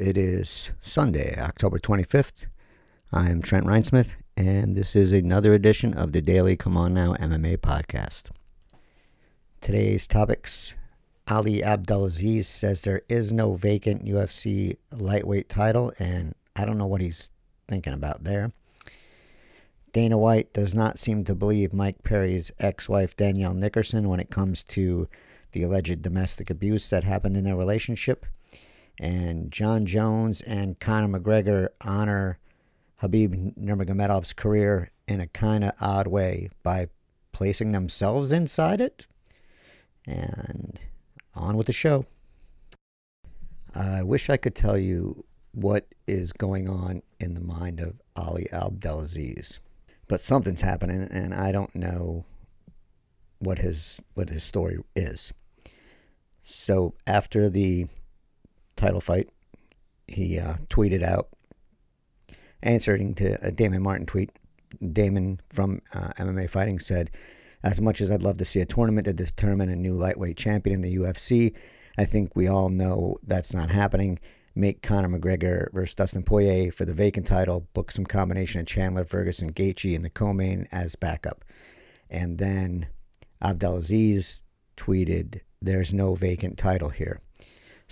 It is Sunday, October 25th. I'm Trent Reinsmith, and this is another edition of the Daily C'mon Now MMA podcast. Today's topics Ali Abdelaziz says there is no vacant UFC lightweight title, and I don't know what he's thinking about there. Dana White does not seem to believe Mike Perry's ex wife Danielle Nickerson when it comes to the alleged domestic abuse that happened in their relationship. And Jon Jones and Conor McGregor honor Khabib Nurmagomedov's career in a kind of odd way by placing themselves inside it. And on with the show. I wish I could tell you what is going on in the mind of Ali Abdelaziz, but something's happening, and I don't know what his what his story is. So after the title fight, he uh, tweeted out answering to a Damon Martin tweet. Damon from uh, MMA Fighting said, "As much as I'd love to see a tournament to determine a new lightweight champion in the UFC, I think we all know that's not happening." Make Conor McGregor versus Dustin Poirier for the vacant title. Book some combination of Chandler, Ferguson, Gaethje, and the co-main as backup. And then Abdelaziz tweeted, "There's no vacant title here."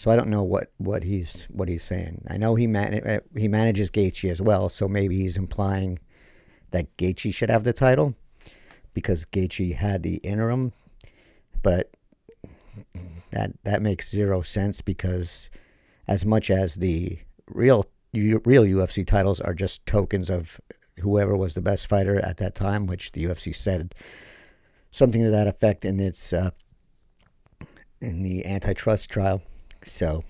So I don't know what, what he's what he's saying. I know he man, uh, he manages Gaethje as well, so maybe he's implying that Gaethje should have the title because Gaethje had the interim, but that that makes zero sense because as much as the real real UFC titles are just tokens of whoever was the best fighter at that time, which the UFC said something to that effect in its uh, in the antitrust trial. So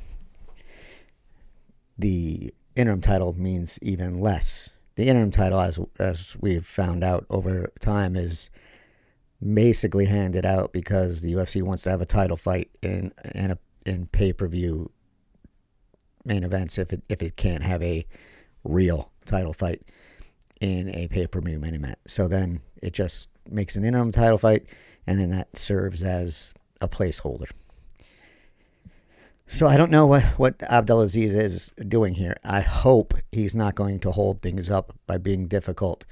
the interim title means even less. The interim title, as as we've found out over time, is basically handed out because the UFC wants to have a title fight in in a in pay per view main events if it if it can't have a real title fight in a pay per view main event. So then it just makes an interim title fight, and then that serves as a placeholder. So I don't know what, what Abdelaziz is doing here. I hope he's not going to hold things up by being difficult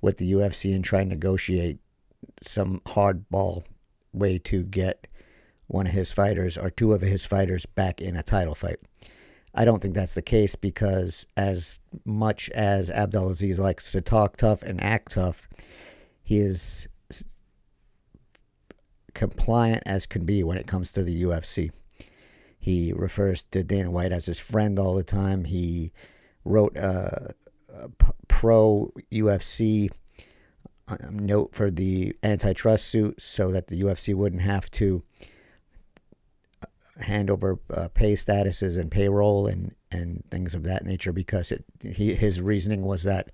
with the UFC and try and negotiate some hardball way to get one of his fighters or two of his fighters back in a title fight. I don't think that's the case because as much as Abdelaziz likes to talk tough and act tough, he is compliant as can be when it comes to the UFC. He refers to Dana White as his friend all the time. He wrote a, a pro UFC um, note for the antitrust suit so that the UFC wouldn't have to uh, hand over uh, pay statuses and payroll and, and things of that nature because it, he, his reasoning was that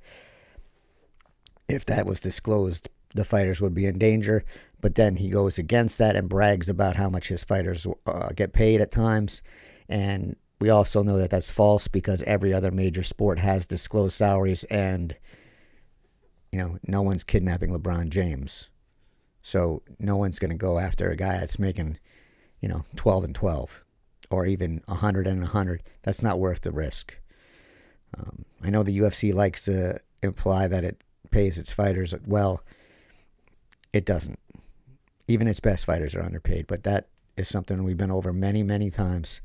if that was disclosed, the fighters would be in danger. But then he goes against that and brags about how much his fighters uh, get paid at times. And we also know that that's false because every other major sport has disclosed salaries and, you know, no one's kidnapping LeBron James. So no one's going to go after a guy that's making, you know, 12 and 12 or even 100 and 100. That's not worth the risk. Um, I know the UFC likes to imply that it pays its fighters well. It doesn't. Even its best fighters are underpaid, but that is something we've been over many, many times.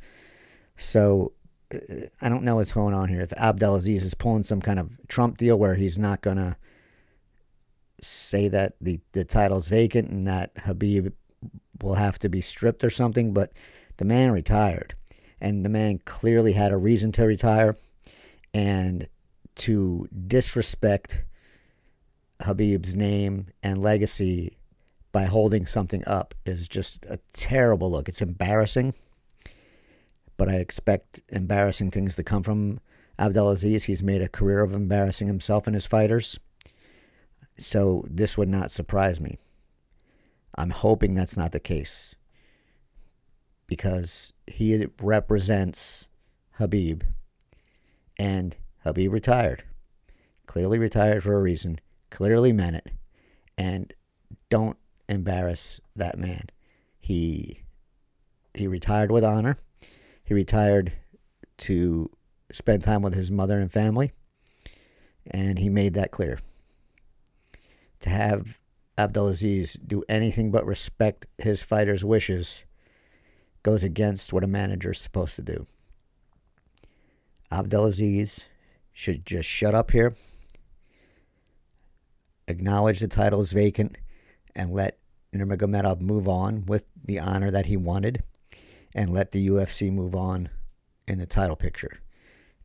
So uh, I don't know what's going on here. If Abdelaziz is pulling some kind of Trump deal where he's not going to say that the, the title's vacant and that Khabib will have to be stripped or something, but the man retired. And the man clearly had a reason to retire. And to disrespect Khabib's name and legacy by holding something up is just a terrible look. It's embarrassing, but I expect embarrassing things to come from Abdelaziz. He's made a career of embarrassing himself and his fighters. So this would not surprise me. I'm hoping that's not the case because he represents Khabib and Khabib retired. Clearly retired for a reason clearly meant it, and don't embarrass that man. He he retired with honor. He retired to spend time with his mother and family, and he made that clear. To have Abdelaziz do anything but respect his fighters' wishes goes against what a manager is supposed to do. Abdelaziz should just shut up here, acknowledge the title is vacant, and let Nurmagomedov move on with the honor that he wanted, and let the UFC move on in the title picture.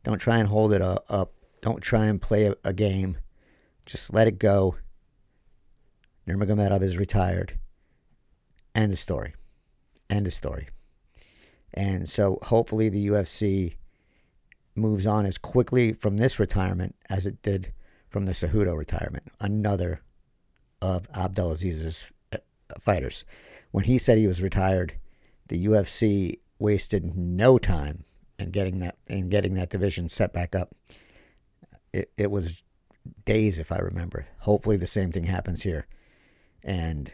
Don't try and hold it up. Don't try and play a, game. Just let it go. Nurmagomedov is retired. End of story. End of story. And so hopefully the UFC moves on as quickly from this retirement as it did from the Cejudo retirement. Another of Abdelaziz's uh, fighters. When he said he was retired, the UFC wasted no time in getting that in getting that division set back up. It, it was days, if I remember. Hopefully, the same thing happens here, and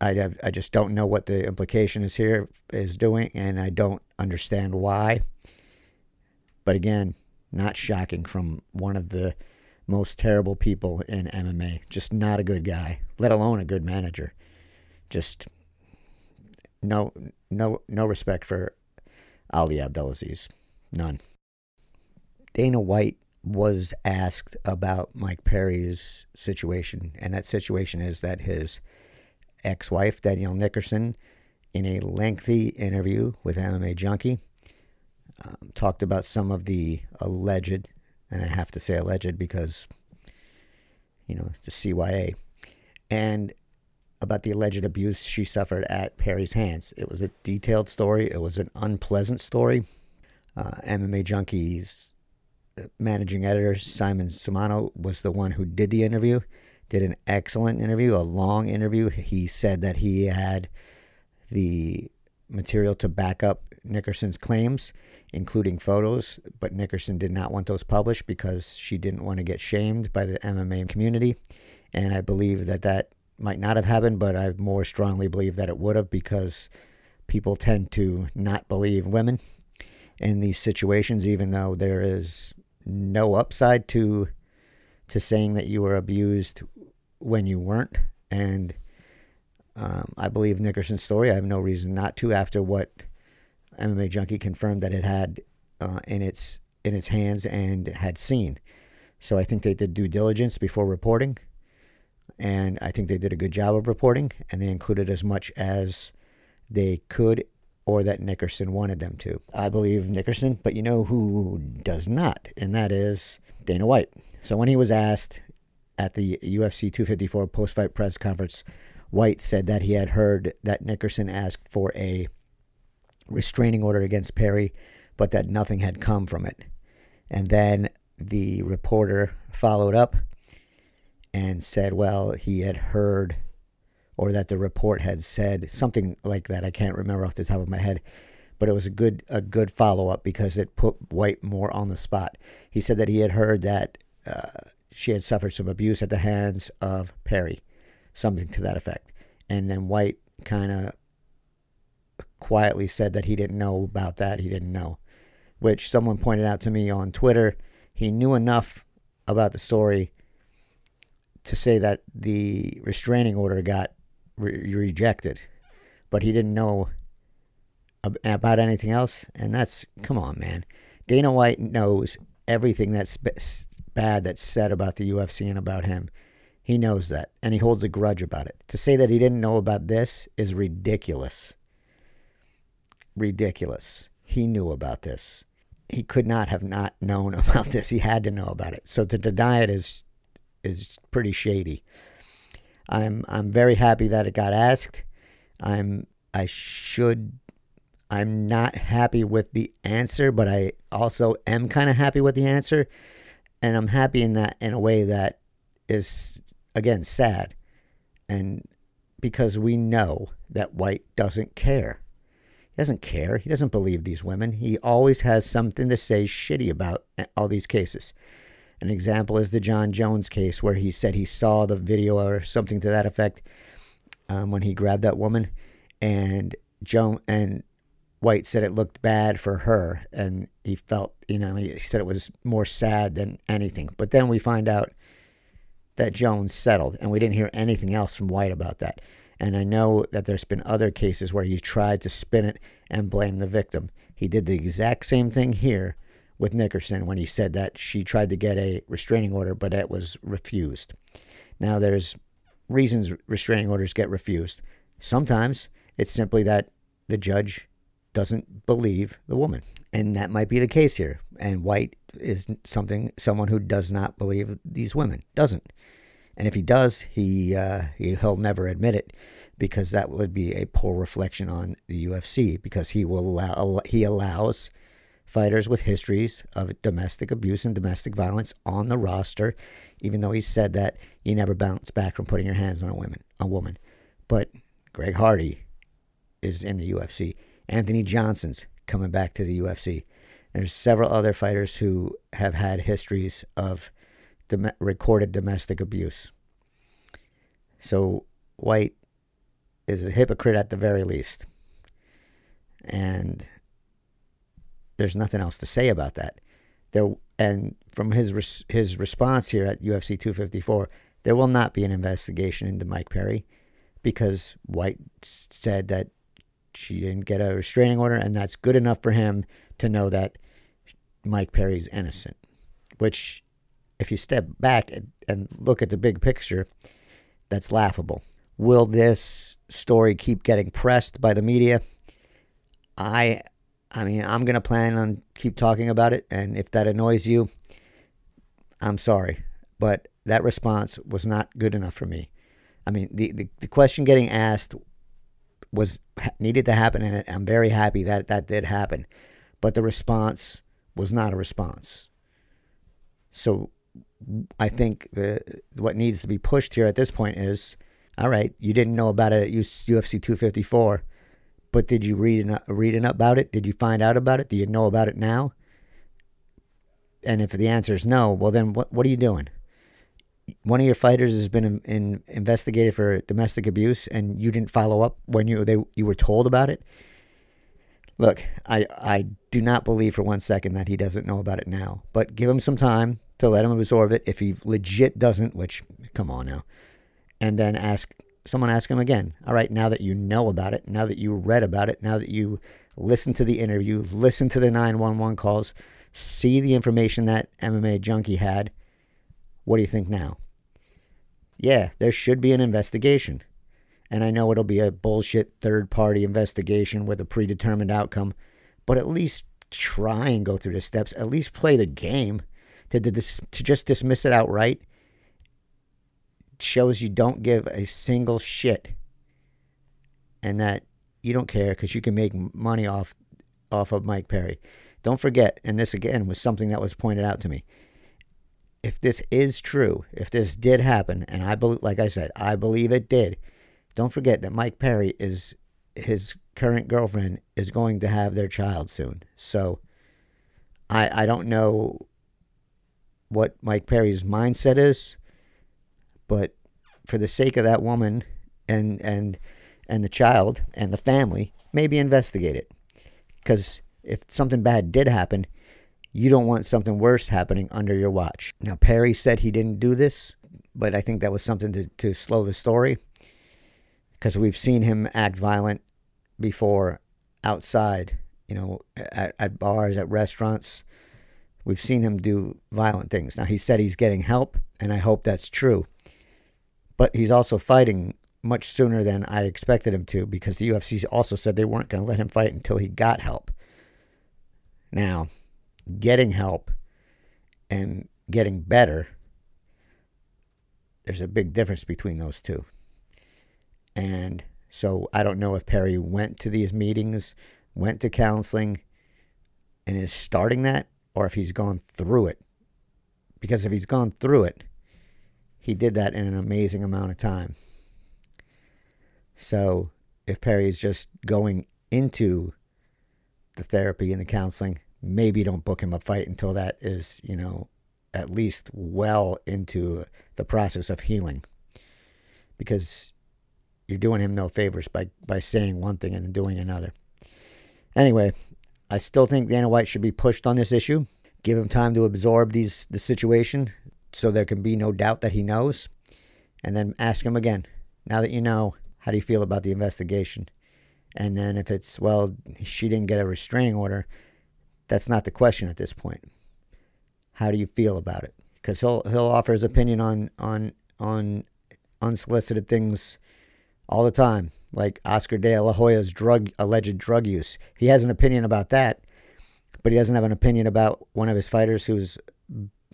I I just don't know what the implication is here is doing, and I don't understand why. But again, not shocking from one of the most terrible people in MMA. Just not a good guy, let alone a good manager. Just no no no respect for Ali Abdelaziz. None. Dana White was asked about Mike Perry's situation, and that situation is that his ex wife, Danielle Nickerson, in a lengthy interview with MMA Junkie, um, talked about some of the alleged, and I have to say alleged because, you know, it's a CYA, and about the alleged abuse she suffered at Perry's hands. It was a detailed story, it was an unpleasant story. Uh, MMA Junkie's uh, managing editor, Simon Samano, was the one who did the interview did an excellent interview, a long interview. He said that he had the material to back up Nickerson's claims, including photos, but Nickerson did not want those published because she didn't want to get shamed by the MMA community. And I believe that that might not have happened, but I more strongly believe that it would have because people tend to not believe women in these situations, even though there is no upside to to saying that you were abused when you weren't. And um, I believe Nickerson's story. I have no reason not to after what MMA Junkie confirmed that it had uh, in its in its hands and had seen. So I think they did due diligence before reporting, and I think they did a good job of reporting, and they included as much as they could or that Nickerson wanted them to. I believe Nickerson, but you know who does not, and that is Dana White. So when he was asked at the UFC 254 post fight press conference, White said that he had heard that Nickerson asked for a restraining order against Perry, but that nothing had come from it. And then the reporter followed up and said, well, he had heard, or that the report had said something like that. I can't remember off the top of my head, but it was a good a good follow up because it put White more on the spot. He said that he had heard that uh, she had suffered some abuse at the hands of Perry, something to that effect. And then White kind of quietly said that he didn't know about that. He didn't know, which someone pointed out to me on Twitter. He knew enough about the story to say that the restraining order got re- rejected, but he didn't know ab- about anything else. And that's, come on, man. Dana White knows everything that's bad that's said about the UFC and about him. He knows that, and he holds a grudge about it. To say that he didn't know about this is ridiculous. Ridiculous. He knew about this. He could not have not known about this. He had to know about it. So to deny it is is pretty shady. I'm I'm very happy that it got asked. I'm I should I'm not happy with the answer, but I also am kind of happy with the answer and I'm happy in that in a way that is again sad, and because we know that White doesn't care. Doesn't care. He doesn't believe these women. He always has something to say shitty about all these cases. An example is the Jon Jones case where he said he saw the video or something to that effect um, when he grabbed that woman, and Joan and White said it looked bad for her, and he felt, you know, he said it was more sad than anything. But then we find out that Jones settled, and we didn't hear anything else from White about that. And I know that there's been other cases where he tried to spin it and blame the victim. He did the exact same thing here with Nickerson when he said that she tried to get a restraining order, but it was refused. Now, there's reasons restraining orders get refused. Sometimes it's simply that the judge doesn't believe the woman. And that might be the case here. And White is something someone who does not believe these women. Doesn't. And if he does, he, uh, he will never admit it because that would be a poor reflection on the UFC because he will allow he allows fighters with histories of domestic abuse and domestic violence on the roster, even though he said that you never bounce back from putting your hands on a woman a woman. But Greg Hardy is in the UFC. Anthony Johnson's coming back to the UFC. There's several other fighters who have had histories of dom- recorded domestic abuse. So White is a hypocrite at the very least. And there's nothing else to say about that. There and from his res, his response here at UFC 254, there will not be an investigation into Mike Perry because White said that she didn't get a restraining order, and that's good enough for him to know that Mike Perry's innocent. Which, if you step back and, and look at the big picture, that's laughable. Will this story keep getting pressed by the media? I I mean, I'm going to plan on keep talking about it and if that annoys you, I'm sorry, but that response was not good enough for me. I mean, the, the, the question getting asked was needed to happen, and I'm very happy that that did happen. But the response was not a response. So I think the what needs to be pushed here at this point is, all right, you didn't know about it at UFC 254, but did you read enough, read enough about it? Did you find out about it? Do you know about it now? And if the answer is no, well then what what are you doing? one of your fighters has been in, in, investigated for domestic abuse and you didn't follow up when you they you were told about it look i i do not believe for one second that he doesn't know about it now but give him some time to let him absorb it if he legit doesn't which come on now and then ask someone ask him again all right now that you know about it now that you read about it now that you listen to the interview listen to the 911 calls see the information that mma junkie had what do you think now? Yeah, there should be an investigation. And I know it'll be a bullshit third party investigation with a predetermined outcome, but at least try and go through the steps, at least play the game. To, to, to just dismiss it outright shows you don't give a single shit and that you don't care because you can make money off off of Mike Perry. Don't forget, and this again was something that was pointed out to me if this is true, if this did happen, and I believe, like I said, I believe it did. Don't forget that Mike Perry is his current girlfriend is going to have their child soon. So I I don't know what Mike Perry's mindset is, but for the sake of that woman and and and the child and the family, maybe investigate it. Because if something bad did happen, you don't want something worse happening under your watch. Now, Perry said he didn't do this, but I think that was something to, to slow the story because we've seen him act violent before outside, you know, at, at bars, at restaurants. We've seen him do violent things. Now, he said he's getting help, and I hope that's true. But he's also fighting much sooner than I expected him to because the UFC also said they weren't going to let him fight until he got help. Now, getting help and getting better, there's a big difference between those two. And so I don't know if Perry went to these meetings, went to counseling, and is starting that, or if he's gone through it. Because if he's gone through it, he did that in an amazing amount of time. So if Perry is just going into the therapy and the counseling, maybe don't book him a fight until that is, you know, at least well into the process of healing. Because you're doing him no favors by, by saying one thing and doing another. Anyway, I still think Dana White should be pushed on this issue. Give him time to absorb these the situation so there can be no doubt that he knows. And then ask him again. Now that you know, how do you feel about the investigation? And then if it's, well, she didn't get a restraining order, that's not the question at this point. How do you feel about it? Because he'll he'll offer his opinion on on on unsolicited things all the time, like Oscar De La Hoya's drug alleged drug use. He has an opinion about that, but he doesn't have an opinion about one of his fighters who's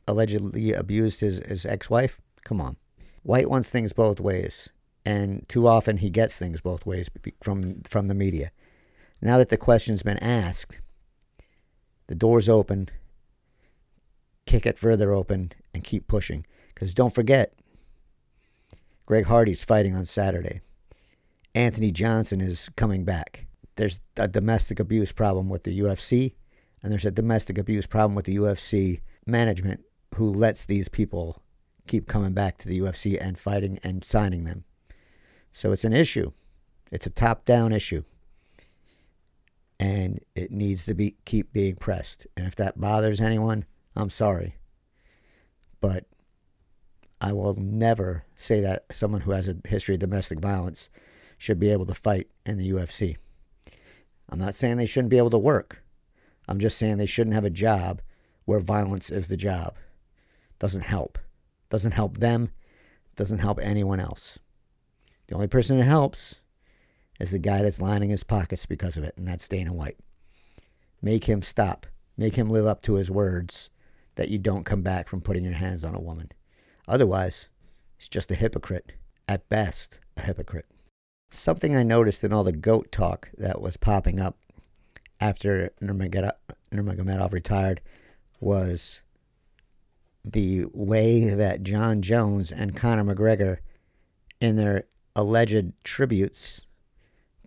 allegedly abused his, his ex-wife. Come on. White wants things both ways, and too often he gets things both ways from from the media. Now that the question's been asked, the door's open. Kick it further open and keep pushing. Because don't forget, Greg Hardy's fighting on Saturday. Anthony Johnson is coming back. There's a domestic abuse problem with the UFC, and there's a domestic abuse problem with the UFC management who lets these people keep coming back to the UFC and fighting and signing them. So it's an issue. It's a top-down issue. And it needs to be keep being pressed. And if that bothers anyone, I'm sorry. But I will never say that someone who has a history of domestic violence should be able to fight in the UFC. I'm not saying they shouldn't be able to work. I'm just saying they shouldn't have a job where violence is the job. Doesn't help. Doesn't help them. Doesn't help anyone else. The only person it helps is the guy that's lining his pockets because of it, and that's Dana White. Make him stop. Make him live up to his words that you don't come back from putting your hands on a woman. Otherwise, he's just a hypocrite. At best, a hypocrite. Something I noticed in all the GOAT talk that was popping up after Nurmagomedov retired was the way that Jon Jones and Conor McGregor, in their alleged tributes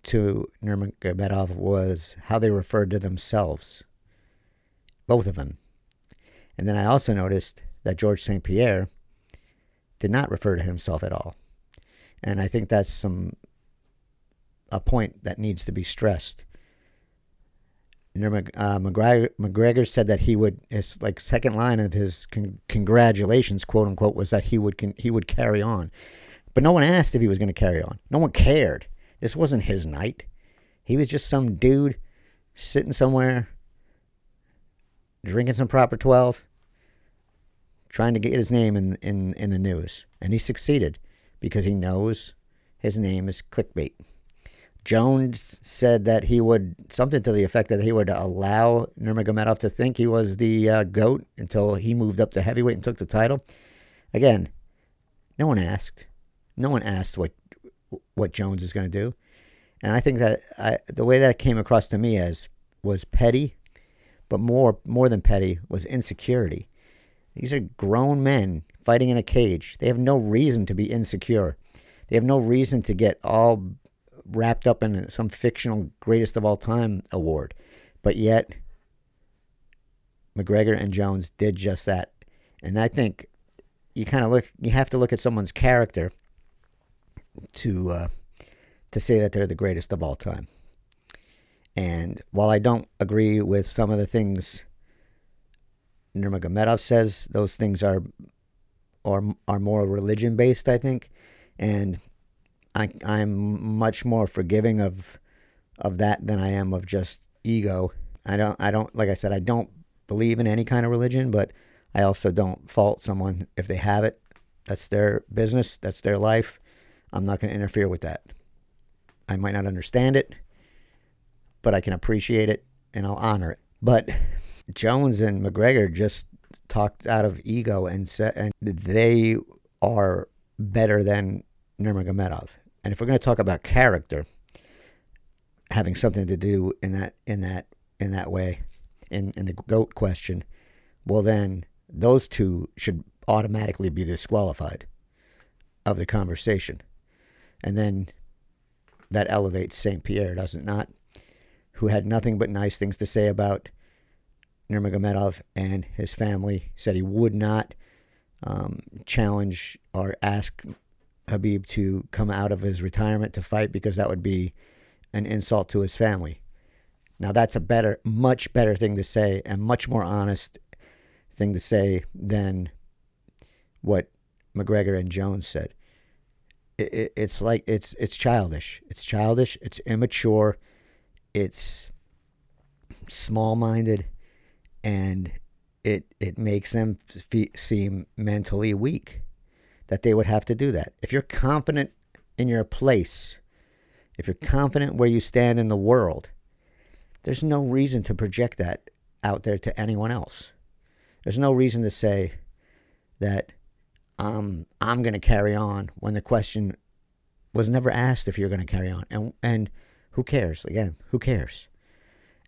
to Nurmagomedov, was how they referred to themselves. Both of them. And then I also noticed that George St. Pierre did not refer to himself at all. And I think that's some a point that needs to be stressed. Uh, McGregor, McGregor said that he would. It's like second line of his con- congratulations, quote unquote, was that he would con- he would carry on, but no one asked if he was going to carry on. No one cared. This wasn't his night. He was just some dude sitting somewhere, drinking some proper twelve, trying to get his name in in in the news, and he succeeded because he knows his name is clickbait. Jones said that he would something to the effect that he would allow Nurmagomedov to think he was the uh, goat until he moved up to heavyweight and took the title. Again, no one asked. No one asked what what Jones is going to do, and I think that I, the way that came across to me as was petty, but more more than petty was insecurity. These are grown men fighting in a cage. They have no reason to be insecure. They have no reason to get all wrapped up in some fictional greatest of all time award. But yet, McGregor and Jones did just that. And I think you kind of look, you have to look at someone's character to uh, to say that they're the greatest of all time. And while I don't agree with some of the things Nurmagomedov says, those things are are are more religion based, I think, and I, I'm much more forgiving of of that than I am of just ego. I don't I don't like I said I don't believe in any kind of religion, but I also don't fault someone if they have it. That's their business, that's their life. I'm not going to interfere with that. I might not understand it, but I can appreciate it and I'll honor it. But Jones and McGregor just talked out of ego and said and they are better than Nurmagomedov. And if we're going to talk about character having something to do in that in that in that way in in the goat question, well then those two should automatically be disqualified of the conversation. And then that elevates St. Pierre, does it not? Who had nothing but nice things to say about Nurmagomedov and his family. Said he would not um, challenge or ask Khabib to come out of his retirement to fight because that would be an insult to his family. Now that's a better, much better thing to say, and much more honest thing to say than what McGregor and Jones said. It, it, it's like it's it's childish. It's childish. It's immature. It's small-minded, and it it makes them fe- seem mentally weak that they would have to do that. If you're confident in your place, if you're confident where you stand in the world, there's no reason to project that out there to anyone else. There's no reason to say that um, I'm going to carry on when the question was never asked if you're going to carry on. And and who cares? Again, who cares?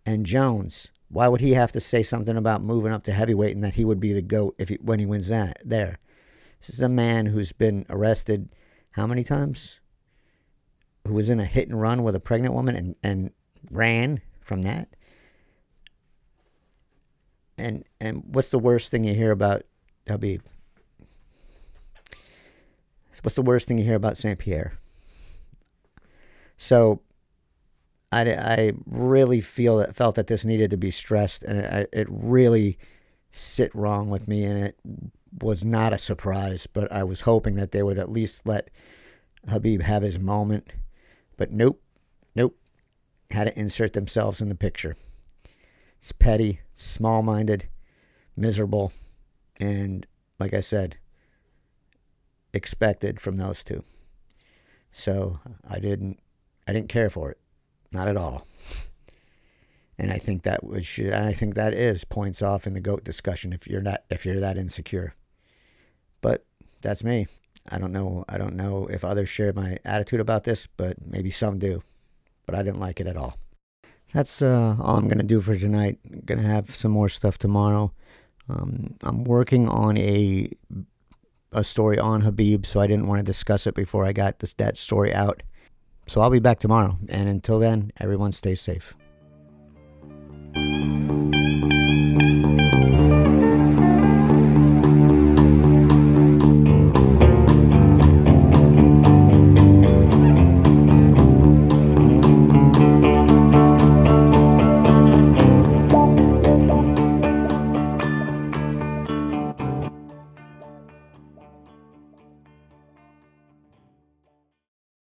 And Jones, why would he have to say something about moving up to heavyweight and that he would be the goat if he, when he wins that there? This is a man who's been arrested how many times? Who was in a hit and run with a pregnant woman and, and ran from that? And and what's the worst thing you hear about Khabib? What's the worst thing you hear about St. Pierre? So I, I really feel that felt that this needed to be stressed, and it, it really sit wrong with me, and it was not a surprise. But I was hoping that they would at least let Khabib have his moment, but nope, nope, had to insert themselves in the picture. It's petty, small-minded, miserable, and like I said, expected from those two. So I didn't I didn't care for it. Not at all. And I think that was and I think that is points off in the goat discussion if you're not if you're that insecure. That's me. I don't know I don't know if others share my attitude about this, but maybe some do. But I didn't like it at all. That's uh, all I'm gonna do for tonight. I'm gonna have some more stuff tomorrow. Um, I'm working on a a story on Khabib, so I didn't want to discuss it before I got this that story out. So I'll be back tomorrow. And until then, everyone stay safe.